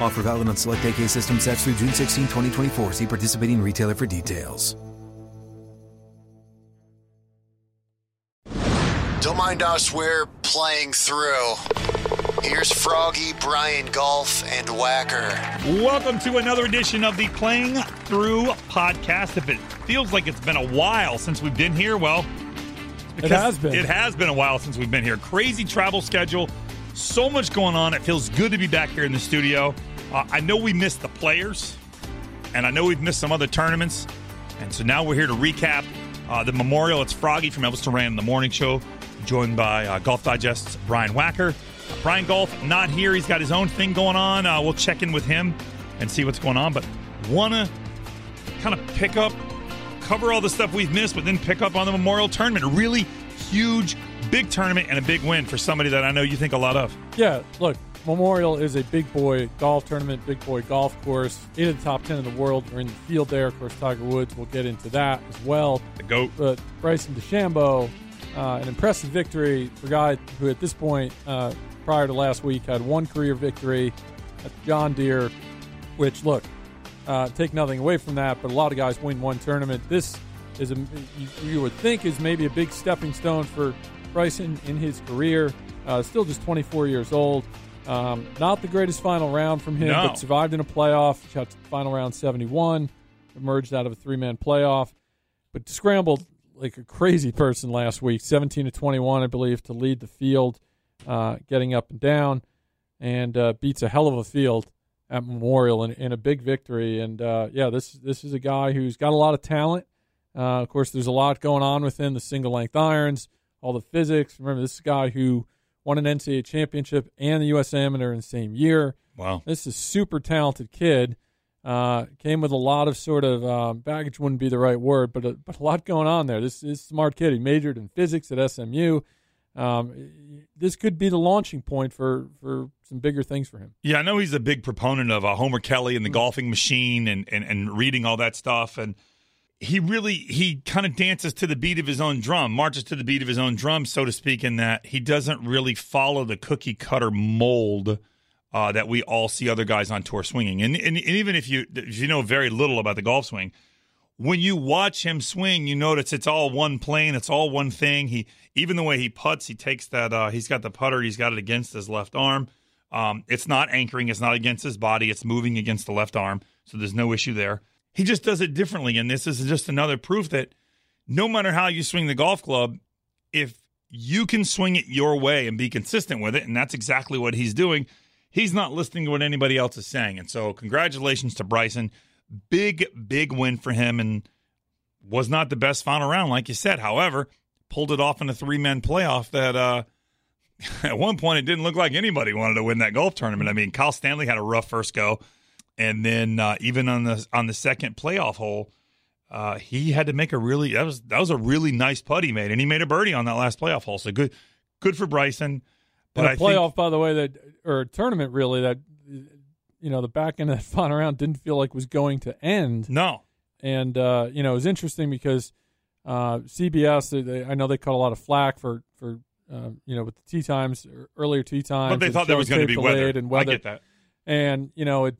Offer valid on select AK system sets through June 16, 2024. See participating retailer for details. Don't mind us, we're playing through. Here's Froggy, Brian Golf, and Whacker. Welcome to another edition of the Playing Through podcast. If it feels like it's been a while since we've been here, well, It has been. It has been a while since we've been here. Crazy travel schedule, so much going on. It feels good to be back here in the studio. Uh, I know we missed the players, and I know we've missed some other tournaments, and so now we're here to recap uh, the Memorial. It's Froggy from Elvis Duran the morning show, joined by uh, Golf Digest's Brian Wacker. Brian Golf not here. He's got his own thing going on. Uh, we'll check in with him and see what's going on. But want to kind of pick up, cover all the stuff we've missed, but then pick up on the Memorial Tournament. Really huge, big tournament and a big win for somebody that I know you think a lot of. Yeah, look, Memorial is a big boy golf tournament, big boy golf course. Eight of the top 10 in the world are in the field there. Of course, Tiger Woods, we'll get into that as well. The GOAT. But Bryson DeChambeau, uh, an impressive victory for a guy who at this point, uh, prior to last week, had one career victory at John Deere, which, look, uh, take nothing away from that, but a lot of guys win one tournament. This is a you, you would think is maybe a big stepping stone for Bryson in his career. Uh, still just 24 years old. Um, not the greatest final round from him, No. but survived in a playoff. Shot final round 71, emerged out of a three man playoff, but scrambled like a crazy person last week. 17 to 21, I believe, to lead the field, uh, getting up and down, and uh, beats a hell of a field at Memorial in, in a big victory. And uh, yeah, this this is a guy who's got a lot of talent. Uh, of course, there's a lot going on within the single length irons, all the physics. Remember, this is a guy who won an NCAA championship and the U.S. Amateur in the same year. Wow. This is a super talented kid. Uh, came with a lot of sort of um, baggage wouldn't be the right word, but a, but a lot going on there. This is a smart kid. He majored in physics at SMU. Um, this could be the launching point for for some bigger things for him. Yeah, I know he's a big proponent of uh, Homer Kelley and the golfing machine and, and, and reading all that stuff. And he really, he kind of dances to the beat of his own drum, marches to the beat of his own drum, so to speak, in that he doesn't really follow the cookie cutter mold uh, that we all see other guys on tour swinging. And, and, and even if you, if you know very little about the golf swing, when you watch him swing, you notice it's all one plane, it's all one thing. He even the way he puts, he takes that. Uh, he's got the putter, he's got it against his left arm. Um, it's not anchoring, it's not against his body, it's moving against the left arm, so there's no issue there. He just does it differently, and this is just another proof that no matter how you swing the golf club, if you can swing it your way and be consistent with it, and that's exactly what he's doing. He's not listening to what anybody else is saying, and so congratulations to Bryson big, big win for him and was not the best final round, like you said. However, pulled it off in a three man playoff that uh, at one point it didn't look like anybody wanted to win that golf tournament. I mean, Kyle Stanley had a rough first go, and then uh, even on the on the second playoff hole, uh, he had to make a really that was that was a really nice putt he made, and he made a birdie on that last playoff hole. So good, good for Bryson. But And a playoff, think, by the way, that or a tournament really that you know the back end of that final round didn't feel like was going to end. no, and uh, you know it was interesting because uh, CBS, they- I know they caught a lot of flack for for uh, you know with the tee times earlier tee times, but they thought there was going to be weather. and I get that. and you know it,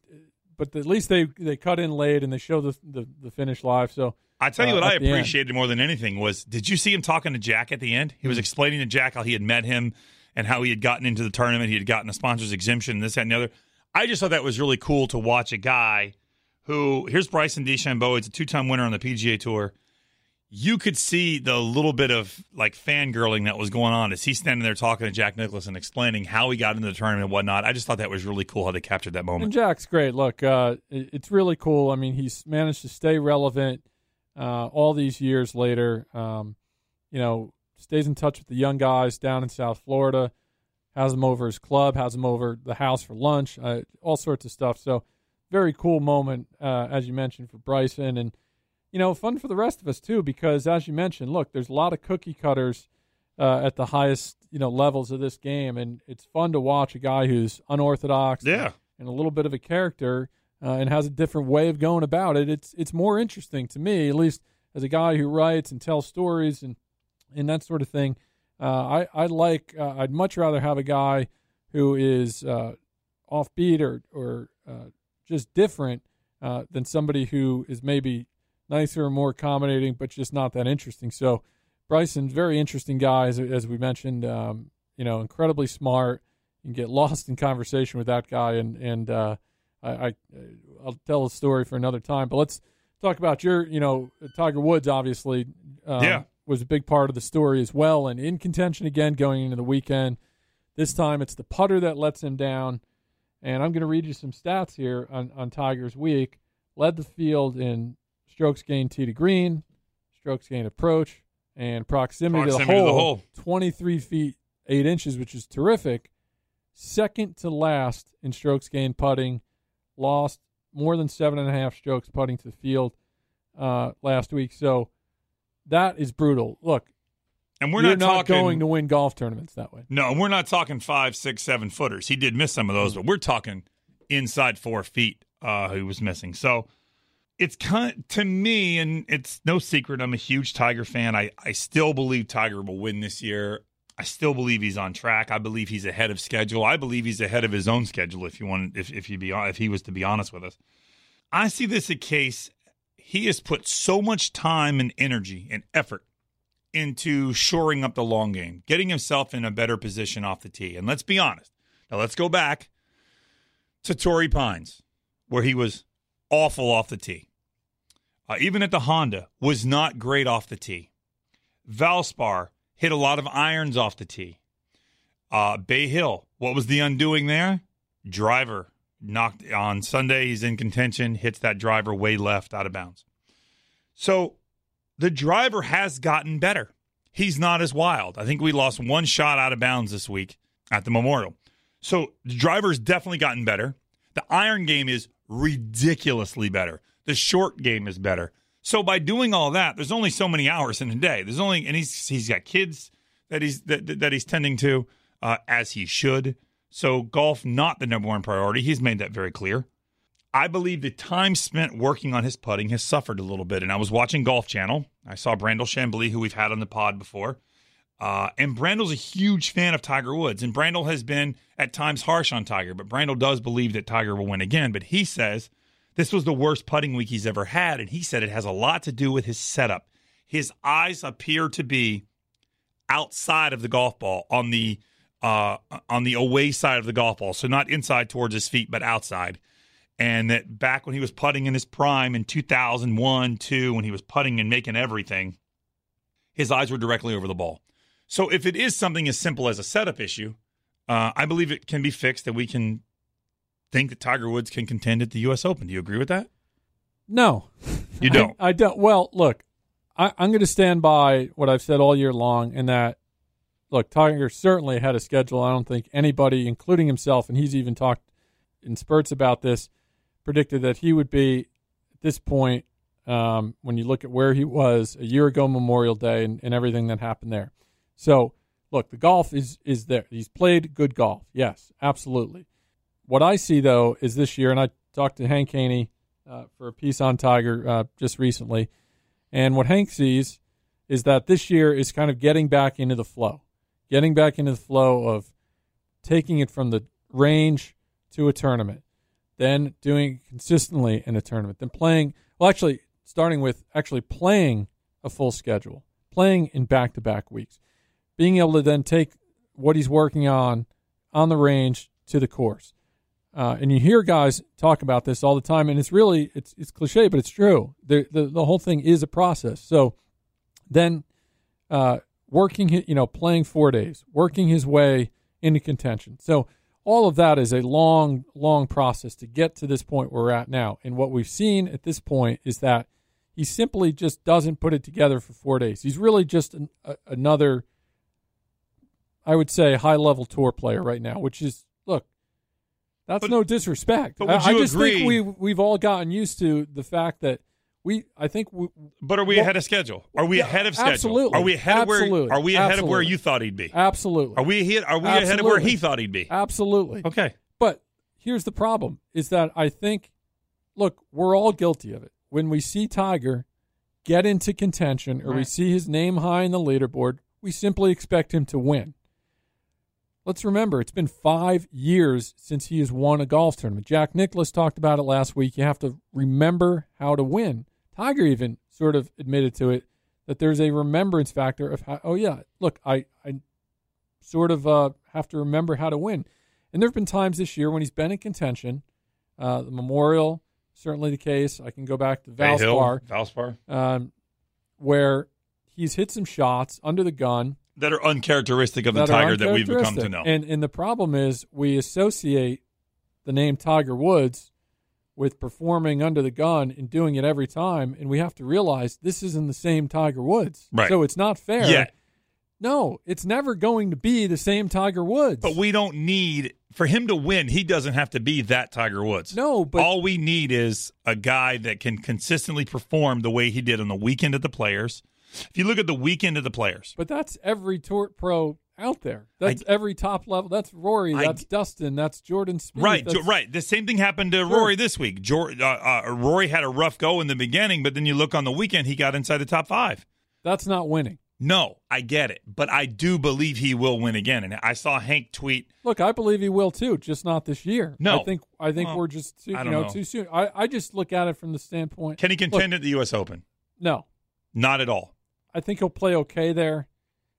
but at least they they cut in late and they show the the, the finish live. So I tell you uh, what I at the end. appreciated more than anything was did you see him talking to Jack at the end? He was explaining to Jack how he had met him and how he had gotten into the tournament. He had gotten a sponsor's exemption, and this, that, and the other. I just thought that was really cool to watch a guy who here's Bryson DeChambeau. He's a two time winner on the PGA Tour. You could see the little bit of like fangirling that was going on as he's standing there talking to Jack and explaining how he got into the tournament and whatnot. I just thought that was really cool how they captured that And moment. Jack's great. Look, uh, it's really cool. I mean, he's managed to stay relevant uh, all these years later. Um, you know, stays in touch with the young guys down in South Florida. Has them over his club. Has them over the house for lunch. Uh, all sorts of stuff. So, very cool moment, uh, as you mentioned, for Bryson, and you know, fun for the rest of us too, because as you mentioned, look, there's a lot of cookie cutters uh, at the highest you know levels of this game, and it's fun to watch a guy who's unorthodox, Yeah. and a little bit of a character, uh, and has a different way of going about it. It's it's more interesting to me, at least as a guy who writes and tells stories and and that sort of thing. Uh, I I like. Uh, I'd much rather have a guy who is uh, offbeat or or uh, just different uh, than somebody who is maybe nicer or more accommodating, but just not that interesting. So Bryson, very interesting guy, as, as we mentioned. Um, you know, incredibly smart. You can get lost in conversation with that guy, and and uh, I, I I'll tell a story for another time. But let's talk about your, you know, Tiger Woods. Obviously, um, Yeah. was a big part of the story as well, and in contention again going into the weekend. This time, it's the putter that lets him down. And I'm going to read you some stats here on, on Tiger's week. Led the field in strokes gained tee to green, strokes gained approach, and proximity, Proximity to, to the the hole, hole. 23 feet 8 inches, which is terrific. Second to last in strokes gained putting, lost more than seven and a half strokes putting to the field uh, last week. So that is brutal. Look, And we're you're not, not talking going to win golf tournaments that way. No, we're not talking five, six, seven footers. He did miss some of those, but we're talking inside four feet. Uh, he was missing. So it's kind to me, and it's no secret. I'm a huge Tiger fan. I I still believe Tiger will win this year. I still believe he's on track. I believe he's ahead of schedule. I believe he's ahead of his own schedule. If you want, if if you be if he was to be honest with us, I see this a case. He has put so much time and energy and effort into shoring up the long game, getting himself in a better position off the tee. And let's be honest. Now let's go back to Torrey Pines, where he was awful off the tee. Uh, even at the Honda, was not great off the tee. Valspar hit a lot of irons off the tee. Uh, Bay Hill, what was the undoing there? Driver knocked on Sunday. He's in contention, hits that driver way left out of bounds. So the driver has gotten better. He's not as wild. I think we lost one shot out of bounds this week at the Memorial. So the driver's definitely gotten better. The iron game is ridiculously better. The short game is better. So by doing all that, there's only so many hours in a day. There's only and he's he's got kids that he's that, that he's tending to uh, as he should. So golf not the number one priority. He's made that very clear. I believe the time spent working on his putting has suffered a little bit. And I was watching Golf Channel. I saw Brandel Chamblee, who we've had on the pod before. Uh, and Brandel's a huge fan of Tiger Woods. And Brandel has been at times harsh on Tiger, but Brandel does believe that Tiger will win again. But he says this was the worst putting week he's ever had. And he said it has a lot to do with his setup. His eyes appear to be outside of the golf ball on the uh, on the away side of the golf ball. So not inside towards his feet, but outside and that back when he was putting in his prime in 2001 2 when he was putting and making everything his eyes were directly over the ball so if it is something as simple as a setup issue uh, i believe it can be fixed that we can think that tiger woods can contend at the us open do you agree with that No, You don't? I, I don't. Well, look, I, I'm going to stand by what I've said all year long, in that look, Tiger certainly had a schedule. I don't think anybody, including himself, and he's even talked in spurts about this, predicted that he would be at this point. Um, when you look at where he was a year ago, Memorial Day, and, and everything that happened there. So, look, the golf is is there. He's played good golf. Yes, absolutely. What I see though is this year, and I talked to Hank Haney uh, for a piece on Tiger uh, just recently, and what Hank sees is that this year is kind of getting back into the flow, getting back into the flow of taking it from the range to a tournament. then doing consistently in a tournament, then playing. Well, actually, starting with actually playing a full schedule, playing in back to back weeks, being able to then take what he's working on on the range to the course. Uh, and you hear guys talk about this all the time, and it's really it's it's cliche, but it's true. The the, the whole thing is a process. So then, uh, working you know playing four days, working his way into contention. So all of that is a long, long process to get to this point we're at now. And what we've seen at this point is that he simply just doesn't put it together for four days. He's really just an, a, another, I would say, high level tour player right now, which is look. That's But- no disrespect. but I, I just agree- think we we've all gotten used to the fact that we. I think we, But are we Well- ahead of schedule? Are we Yeah, ahead of schedule? absolutely. Are we ahead of where? Absolutely. Are we ahead of where you thought he'd be? absolutely, Are we ahead? Are we ahead of where he thought he'd be? absolutely. Okay. But here's the problem is that I think, look, we're all guilty of it. When we see Tiger get into contention or we see his name high in the leaderboard, we simply expect him to win. Let's remember, it's been five years since he has won a golf tournament. Jack Nicklaus talked about it last week. You have to remember how to win. Tiger even sort of admitted to it that there's a remembrance factor of how, oh, yeah, look, I, I sort of uh, have to remember how to win. And there have been times this year when he's been in contention. Uh, the Memorial, certainly the case. I can go back to Valspar, Valspar. um, where he's hit some shots under the gun That are uncharacteristic of the Tiger that we've become to know. And and the problem is we associate the name Tiger Woods with performing under the gun and doing it every time, and we have to realize this isn't the same Tiger Woods. Right. So it's not fair. Yet. No, it's never going to be the same Tiger Woods. But we don't need for him to win. He doesn't have to be that Tiger Woods. No, but- all we need is a guy that can consistently perform the way he did on the weekend at the Players. If you look at the weekend of the Players, But that's every tour pro out there. That's every top level. That's Rory. I- That's Dustin. That's Jordan Spieth. right, That's, right. The same thing happened to Sure. Rory this week. Uh, uh, Rory had a rough go in the beginning, but then you look on the weekend, he got inside the top five. That's not winning. No, I get it, but I do believe he will win again. And I saw Hank tweet Look, I believe he will too, just not this year. No. I think I think Well, we're just too, you know, know. too soon. I, I just look at it from the standpoint. Can he contend Look, at the U.S. Open? no, Not at all. I think he'll play okay there,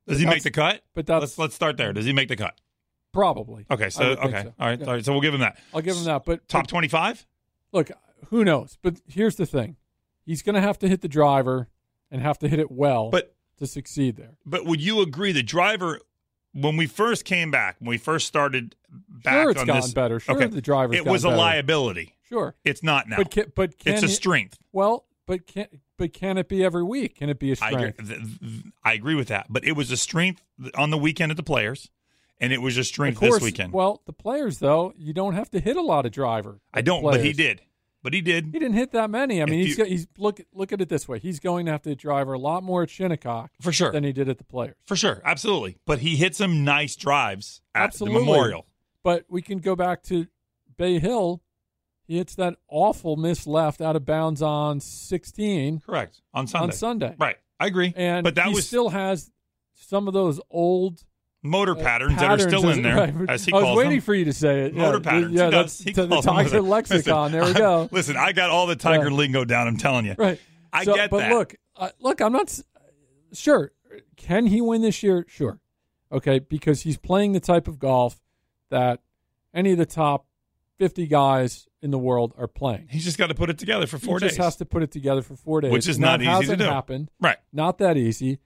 Does he make the cut? but that's let's let's start there. Does he make the cut? probably Okay, so okay, so. all right, Yeah. all right. So we'll give him that. I'll give him that. But Top twenty-five. look, who knows? But here's the thing: he's going to have to hit the driver and have to hit it well, But to succeed there. but would you agree the driver when we first came back when we first started back Sure, it's on gotten this? better. Sure, okay, the driver's it was a better. liability. Sure, It's not now. but can, but can it's a he- strength. Well, but can but can it be every week? Can it be a I agree, strength? th- th- I agree with that. But it was a strength on the weekend at the Players, and it was a strength course, this weekend. Well, the players though, you don't have to hit a lot of driver. I don't, but he did. But he did. He didn't hit that many. I mean, If he's you- got, he's look look at it this way. He's going to have to hit driver a lot more at Shinnecock For sure. than he did at the players. For sure, absolutely. But he hit some nice drives at Absolutely. the Memorial. But we can go back to Bay Hill. He hits that awful miss left out of bounds on 16 Correct on Sunday. on Sunday. Right, I agree. And but that he was still has some of those old motor uh, patterns, that are still in there, right. as he I was calls waiting them. for you to say it. motor yeah, patterns. Yeah, that's. He the calls them Tiger lexicon. Listen, there we go. Listen, I got all the Tiger Yeah. lingo down. I'm telling you. Right. I So- get but that. look, uh, look, I'm not sure. Can he win this year? Sure. Okay, because he's playing the type of golf that any of the top 50 guys in the world are playing. He's just got to put it together for four he just days. has to put it together for four days, Which is not easy to hasn't do. Happened. right. Not that easy.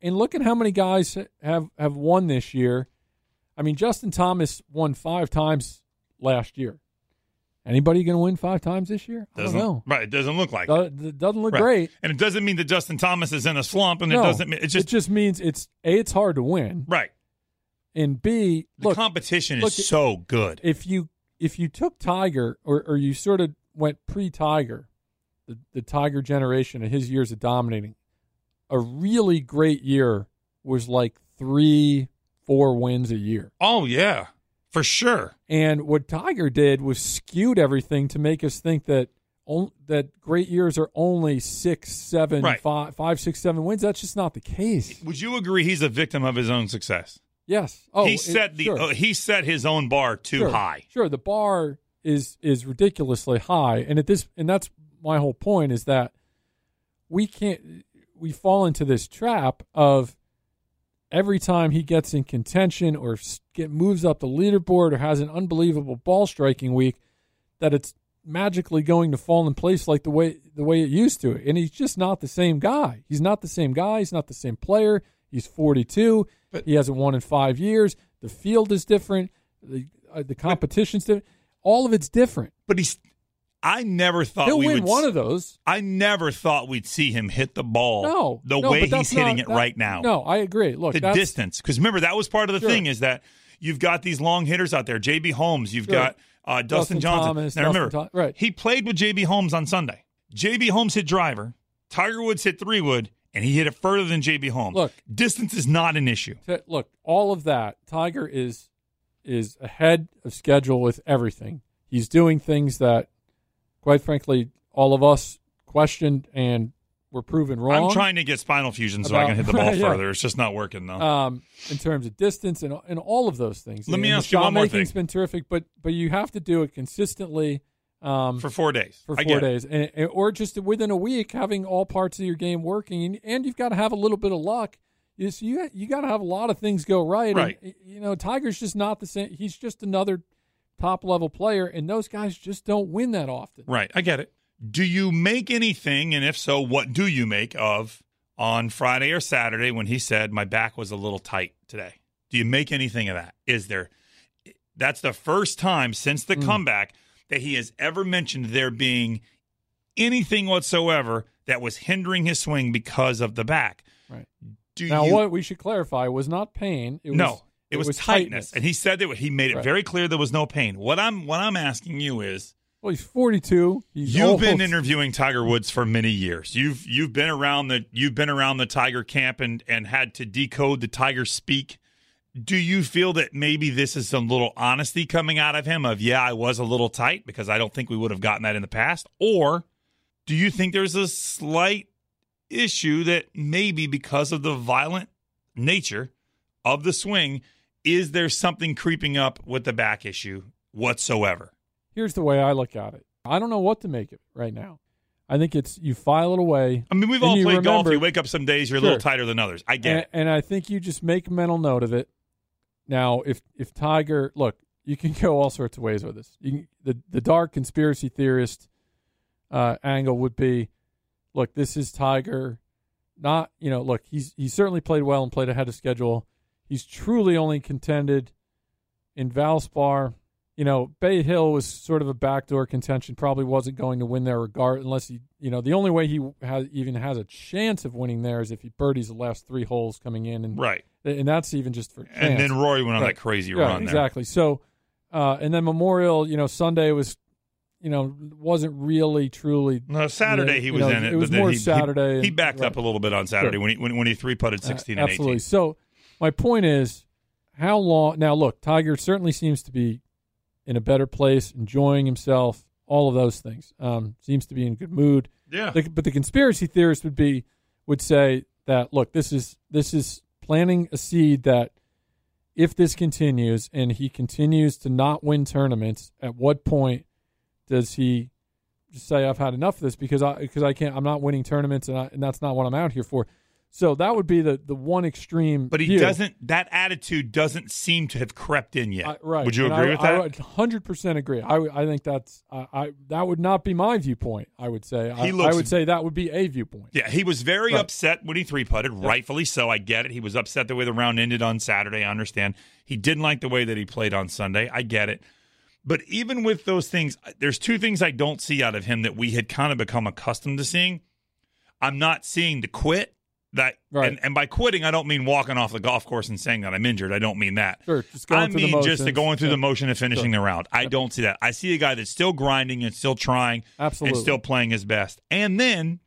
And look at how many guys have have won this year. I mean, Justin Thomas won five times last year. Anybody going to win five times this year? I don't Doesn't know. right? It doesn't look like. Do- it. It doesn't look Right. great. and it doesn't mean that Justin Thomas is in a slump, and no, it doesn't. mean It's just it just means it's a it's hard to win, right. and b The look competition look, is so good. if you if you took Tiger or or you sort of went pre Tiger, the the Tiger generation and his years of dominating, a really great year was like three four wins a year. oh yeah, for sure. And what Tiger did was skewed everything to make us think that on, that great years are only six, seven, Right. five, five, six, seven wins. That's just not the case. Would you agree he's a victim of his own success? Yes. Oh, he it- set the sure. uh, he set his own bar too Sure. high. Sure, the bar is is ridiculously high, and at this and that's my whole point is that we can't we fall into this trap of every time he gets in contention or get moves up the leaderboard or has an unbelievable ball striking week that it's magically going to fall in place like the way the way it used to and he's just not the same guy he's not the same guy he's not the same player he's 42 But- he hasn't won in 5 years the field is different the uh, the competition's different all of it's different But he's. I never thought he'll we win would. one of those I never thought we'd see him hit the ball. no the no, way he's hitting not- it that- right now. no i agree look the distance. Because remember, that was part of the Sure. thing is that you've got these long hitters out there. JB Holmes, you've Sure. got uh, Dustin, Dustin Johnson. Thomas, now remember, right. he played with JB Holmes on Sunday. JB Holmes hit driver. Tiger Woods hit three wood, and he hit it further than JB Holmes. Look. distance is not an issue. T- look, all of that. Tiger is is ahead of schedule with everything. He's doing things that, quite frankly, all of us questioned and were proven wrong. I'm trying to get spinal fusion so I can hit the ball Yeah. further. It's just not working though. um, in terms of distance and and all of those things. Let me And the ask you one more thing. been terrific, but but you have to do it consistently. Um, for four days. for four days, and, and- or just within a week, having all parts of your game working, and, you've got to have a little bit of luck. You so you you got to have a lot of things go right. Right. And, you know, Tiger's just not the same. He's just another top level player, and those guys just don't win that often. Right, I get it. Do you make anything, and if so, what do you make of on Friday or Saturday when he said my back was a little tight today? Do you make anything of that? Is there? That's the first time since the comeback that he has ever mentioned there being anything whatsoever that was hindering his swing because of the back. Right. Do Now, you? what we should clarify was not pain. It was, no, it, was, tightness. and he said that he made it Right. very clear there was no pain. What I'm what I'm asking you is. well, he's forty two. He's You've been interviewing Tiger Woods for many years. You've you've been around the you've been around the Tiger camp and and had to decode the Tiger speak. Do you feel that maybe this is some little honesty coming out of him of yeah, I was a little tight because I don't think we would have gotten that in the past? Or do you think there's a slight issue that maybe because of the violent nature of the swing, is there something creeping up with the back issue whatsoever? Here's the way I look at it. I don't know what to make of it right now. I think it's you file it away. I mean, we've all played golf. You wake up some days, you're a little tighter than others. I get and, it. and I think you just make a mental note of it. Now, if if Tiger, look, you can go all sorts of ways with this. You can, the the dark conspiracy theorist uh, angle would be, look, this is Tiger. Not you know, look, he's he certainly played well and played ahead of schedule. He's truly only contended in Valspar. You know, Bay Hill was sort of a backdoor contention. Probably wasn't going to win there regard unless he, you know, the only way he has, even has a chance of winning there is if he birdies the last three holes coming in, and Right. and that's even just for chance. And then Rory went on Right. that crazy Yeah, run there. exactly. So, uh, and then Memorial, you know, Sunday was, you know, wasn't really truly. No, Saturday you he was know, in it. It was but more he, he- Saturday. He, and- backed right. up a little bit on Saturday Sure. when he when, when he three putted 16 Uh, and absolutely. 18. So, my point is, how long? Now, look, Tiger certainly seems to be in a better place, enjoying himself, all of those things. Um, seems to be in good mood. Yeah. The, but the conspiracy theorist would be would say that look, this is this is planting a seed that if this continues and he continues to not win tournaments, at what point does he just say I've had enough of this because I because I can't I'm not winning tournaments and, I, and that's not what I'm out here for. So that would be the the one extreme. But he view. doesn't. That attitude doesn't seem to have crept in yet. I, right. Would you And agree I, with that? I would 100% agree. I, I think that's I, I that would not be my viewpoint. I would say I, He looks- I would say that would be a viewpoint. Yeah, he was very Right. upset when he three putted, rightfully so. I get it. He was upset the way the round ended on Saturday. I understand. He didn't like the way that he played on Sunday. I get it. But even with those things, uh, there's two things I don't see out of him that we had kind of become accustomed to seeing. I'm not seeing the quit. That Right. and, and by quitting, I don't mean walking off the golf course and saying that I'm injured. I don't mean that. Sure, just I mean just the going through Yeah. the motion of finishing Sure. the round. I don't see that. I see a guy that's still grinding and still trying Absolutely. and still playing his best. And then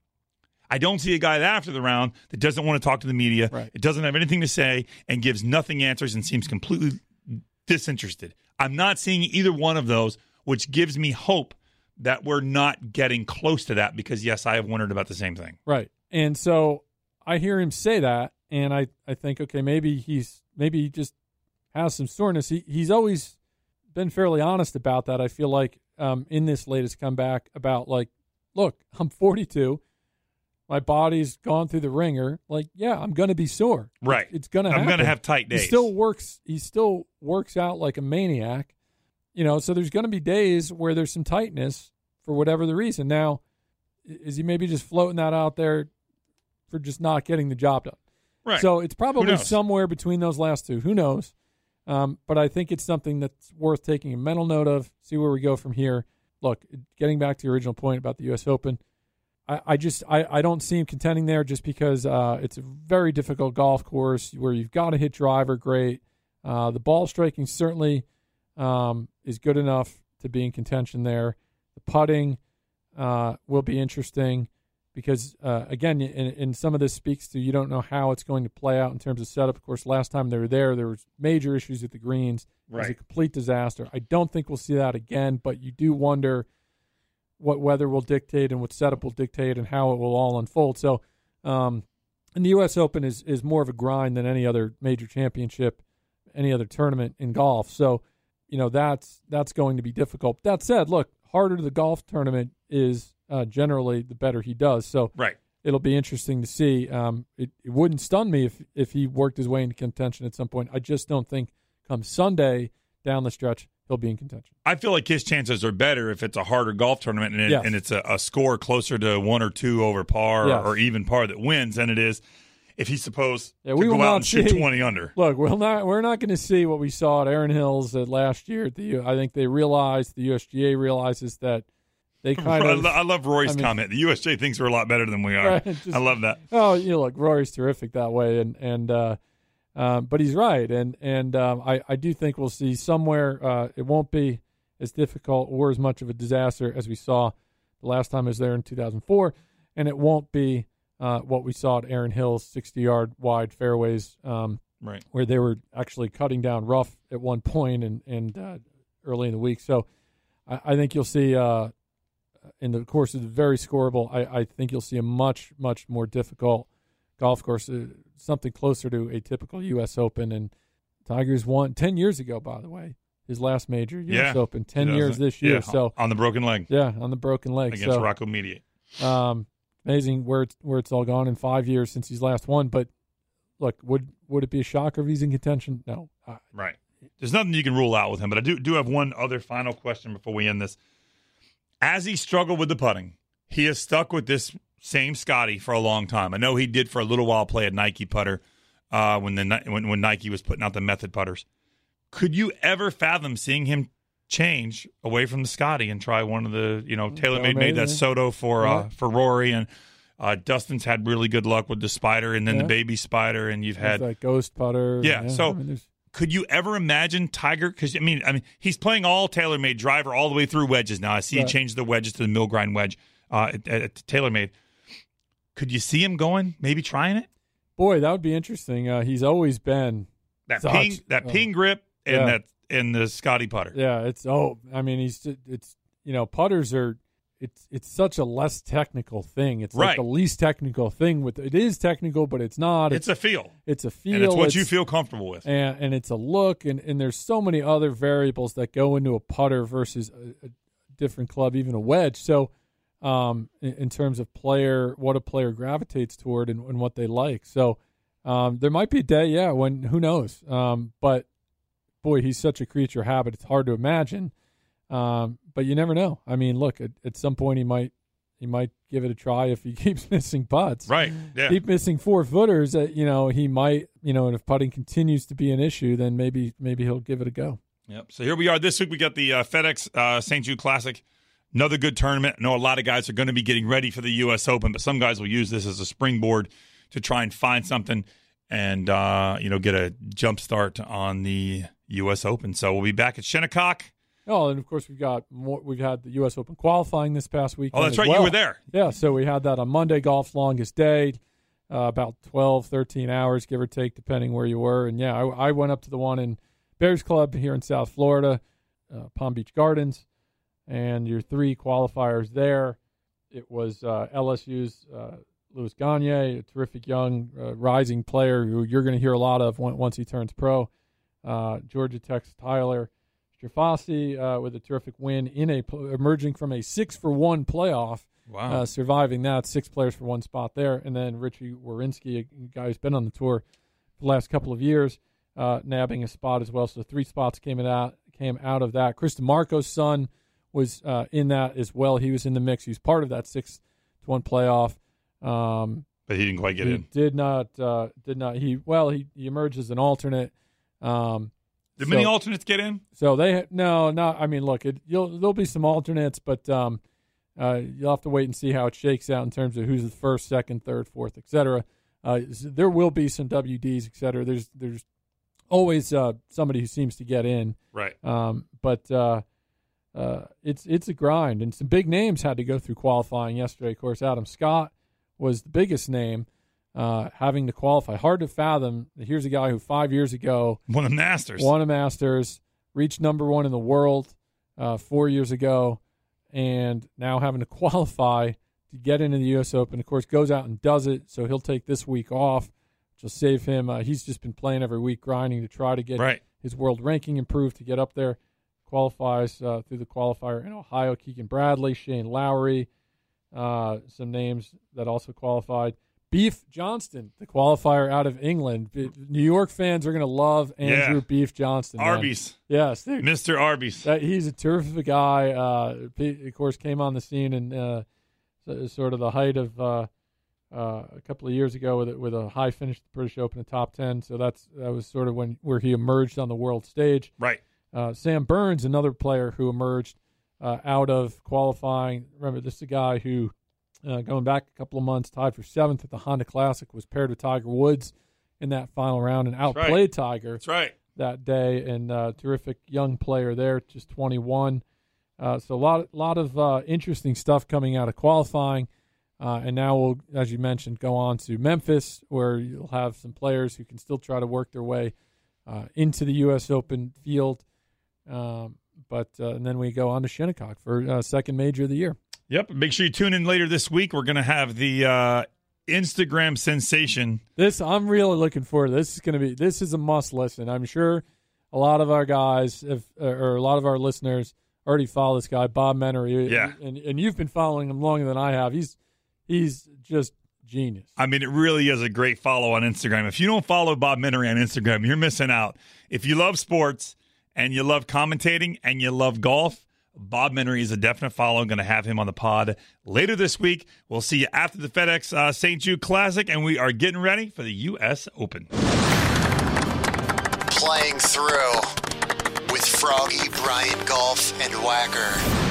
I don't see a guy that after the round that doesn't want to talk to the media. Right. It doesn't have anything to say and gives nothing answers and seems completely disinterested. I'm not seeing either one of those, which gives me hope that we're not getting close to that because yes, I have wondered about the same thing. Right. And so I hear him say that and I, I think, okay, maybe he's maybe he just has some soreness. He he's always been fairly honest about that. I feel like um, in this latest comeback about like, look, I'm 42. My body's gone through the ringer. Like, yeah, I'm going to be sore. Right. It's to I'm happen. going to have tight days. He still works. He still works out like a maniac. You know, so there's going to be days where there's some tightness for whatever the reason. Now, is he maybe just floating that out there for just not getting the job done? right. So it's probably somewhere between those last two. Who knows? Um, but I think it's something that's worth taking a mental note of. See where we go from here. Look, getting back to your original point about the U.S. Open, I, I just I, I don't see him contending there just because uh, it's a very difficult golf course where you've got to hit driver great. Uh, the ball striking certainly um, is good enough to be in contention there. The putting uh, will be interesting because uh, again, in, in some of this speaks to you don't know how it's going to play out in terms of setup. Of course, last time they were there, there was major issues at the greens. It was a complete disaster. I don't think we'll see that again, but you do wonder what weather will dictate and what setup will dictate and how it will all unfold. So, um, and the U.S. Open is is more of a grind than any other major championship, any other tournament in golf. So, you know that's that's going to be difficult. That said, look, harder the golf tournament is, uh, generally the better he does. So, right. it'll be interesting to see. Um, it, it wouldn't stun me if if he worked his way into contention at some point. I just don't think come Sunday down the stretch he'll be in contention. I feel like his chances are better if it's a harder golf tournament and, it, Yes. and it's a, a score closer to one or two over par Yes. or even par that wins than it is if he's supposed Yeah, to we go will out and shoot see- 20 under. Look, we're not we're not going to see what we saw at Erin Hills at last year. At the I think they realized the USGA realizes that they kind I, of I love Rory's I mean- comment. The USJ thinks we're a lot better than we are. Right, just- I love that. Oh, you know, look, Rory's terrific that way, and and uh, um, but he's right, and and um, I I do think we'll see somewhere. Uh, it won't be as difficult or as much of a disaster as we saw the last time I was there in 2004, and it won't be uh, what we saw at Erin Hills, 60 yard wide fairways, um, Right. where they were actually cutting down rough at one point and and uh, early in the week. So I, I think you'll see. Uh, in the course is very scoreable, I, I think you'll see a much, much more difficult golf course, uh, something closer to a typical U.S. Open. And Tigers won 10 years ago, by the way, his last major U.S. Yeah. Open, 10 years this year. yeah, So, on the broken leg yeah, on the broken leg. against so, Rocco Mediate. um, amazing where it's, where it's all gone in five years since he's last won. But look, would would it be a shocker if he's in contention? No. Uh, Right. There's nothing you can rule out with him, but I do do have one other final question before we end this. As he struggled with the putting, he has stuck with this same Scotty for a long time. I know he did for a little while play a Nike putter uh, when the when, when Nike was putting out the method putters. Could you ever fathom seeing him change away from the Scotty and try one of the you know TaylorMade made that Soto for uh, for Rory and uh, Dustin's had really good luck with the spider and then Yeah. the baby spider and you've had ghost putter. Yeah, so- I mean, could you ever imagine Tiger? Because I mean, I mean, he's playing all TaylorMade driver all the way through wedges now. I see Right. he changed the wedges to the mill grind wedge uh, at, at TaylorMade. Could you see him going? Maybe trying it? boy, that would be interesting. Uh, he's always been That Such- ping, that oh. ping grip, and Yeah. that and the Scotty putter. Yeah, it's oh, I mean, he's it's you know, putters are it's it's such a less technical thing. It's like Right. the least technical thing with it is technical, but it's not. It's a feel, it's a feel. and it's what you feel comfortable with. and and it's a look, and and there's so many other variables that go into a putter versus a, a different club, even a wedge. So. Um, in, in terms of player, what a player gravitates toward and, and what they like. So, um, there might be a day, yeah, when who knows. Um, but boy, he's such a creature of habit. It's hard to imagine. Um, but you never know. I mean, look, at, at some point he might he might give it a try if he keeps missing putts. Right? Yeah. Keep missing four footers. Uh, you know, he might. You know, and if putting continues to be an issue, then maybe maybe he'll give it a go. Yep. So here we are this week. We got the uh, FedEx uh, St. Jude Classic. Another good tournament. I know a lot of guys are going to be getting ready for the U.S. Open, but some guys will use this as a springboard to try and find something and uh, you know get a jump start on the U.S. Open. So we'll be back at Shinnecock. Oh, and of course we've got more. We've had the U.S. Open qualifying this past week. Oh, that's right. You were there. Yeah, so we had that on Monday, golf's longest day, uh, about 12, 13 hours, give or take, depending where you were. And yeah, I, I went up to the one in Bears Club here in South Florida, uh, Palm Beach Gardens, and your three qualifiers there. It was uh, LSU's uh, Louis Gagne, a terrific young uh, rising player who you're going to hear a lot of once he turns pro. Uh, Georgia Tech's Tyler Strafaci uh, with a terrific win in a emerging from a six for one playoff. Wow. Uh, surviving that, six players for one spot there, and then Richie Werenski, a guy who's been on the tour the last couple of years, uh, nabbing a spot as well. So three spots came out came out of that. Chris DiMarco's son was uh, in that as well. He was in the mix. He was part of that six to one playoff. Um, but he didn't quite get in. Did not. Uh, did not. He well. He, he emerged as an alternate. Um, Did so- many alternates get in? so they no, not. I mean, look, it, you'll there'll be some alternates, but um, uh, you'll have to wait and see how it shakes out in terms of who's the first, second, third, fourth, etc. Uh, there will be some WDs, etc. There's there's always uh, somebody who seems to get in, Right. um, but uh, uh, it's it's a grind, and some big names had to go through qualifying yesterday. Of course, Adam Scott was the biggest name uh, having to qualify. Hard to fathom. Here's a guy who five years ago won a Masters. won a Masters, reached number one in the world uh, four years ago, and now having to qualify to get into the U.S. Open. Of course, goes out and does it, so he'll take this week off, which will save him. Uh, he's just been playing every week, grinding to try to get Right. his world ranking improved to get up there. Qualifies uh, through the qualifier in Ohio. Keegan Bradley, Shane Lowry, uh, some names that also qualified. Beef Johnston, the qualifier out of England. New York fans are going to love Andrew Yeah. Beef Johnston. man. Arby's. Yes, dude. Mr. Arby's. That, he's a terrific guy. Uh, of course, came on the scene in uh, sort of the height of uh, uh, a couple of years ago with a, with a high finish at the British Open, a top ten. So that's that was sort of when where he emerged on the world stage. Right. Uh, Sam Burns, another player who emerged uh, out of qualifying. Remember, this is a guy who, uh, going back a couple of months, tied for seventh at the Honda Classic, was paired with Tiger Woods in that final round and right. outplayed Tiger That's right. that day. And uh, terrific young player there, just 21. Uh, so a lot, lot of uh, interesting stuff coming out of qualifying. Uh, and now we'll, as you mentioned, go on to Memphis, where you'll have some players who can still try to work their way uh, into the U.S. Open field. Um, but uh, and then we go on to Shinnecock for uh, second major of the year. Yep. Make sure you tune in later this week. We're going to have the uh, Instagram sensation. This I'm really looking forward to. This is going to be this is a must listen. I'm sure a lot of our guys have, or a lot of our listeners already follow this guy Bob Menery. Yeah. and and you've been following him longer than I have. He's he's just genius. I mean, it really is a great follow on Instagram. If you don't follow Bob Menery on Instagram, you're missing out. If you love sports and you love commentating and you love golf, Bob Menery is a definite follow. Going to have him on the pod later this week. We'll see you after the FedEx uh, St. Jude Classic, and we are getting ready for the U.S. Open. Playing through with Froggy, Brian Golf, and Whacker.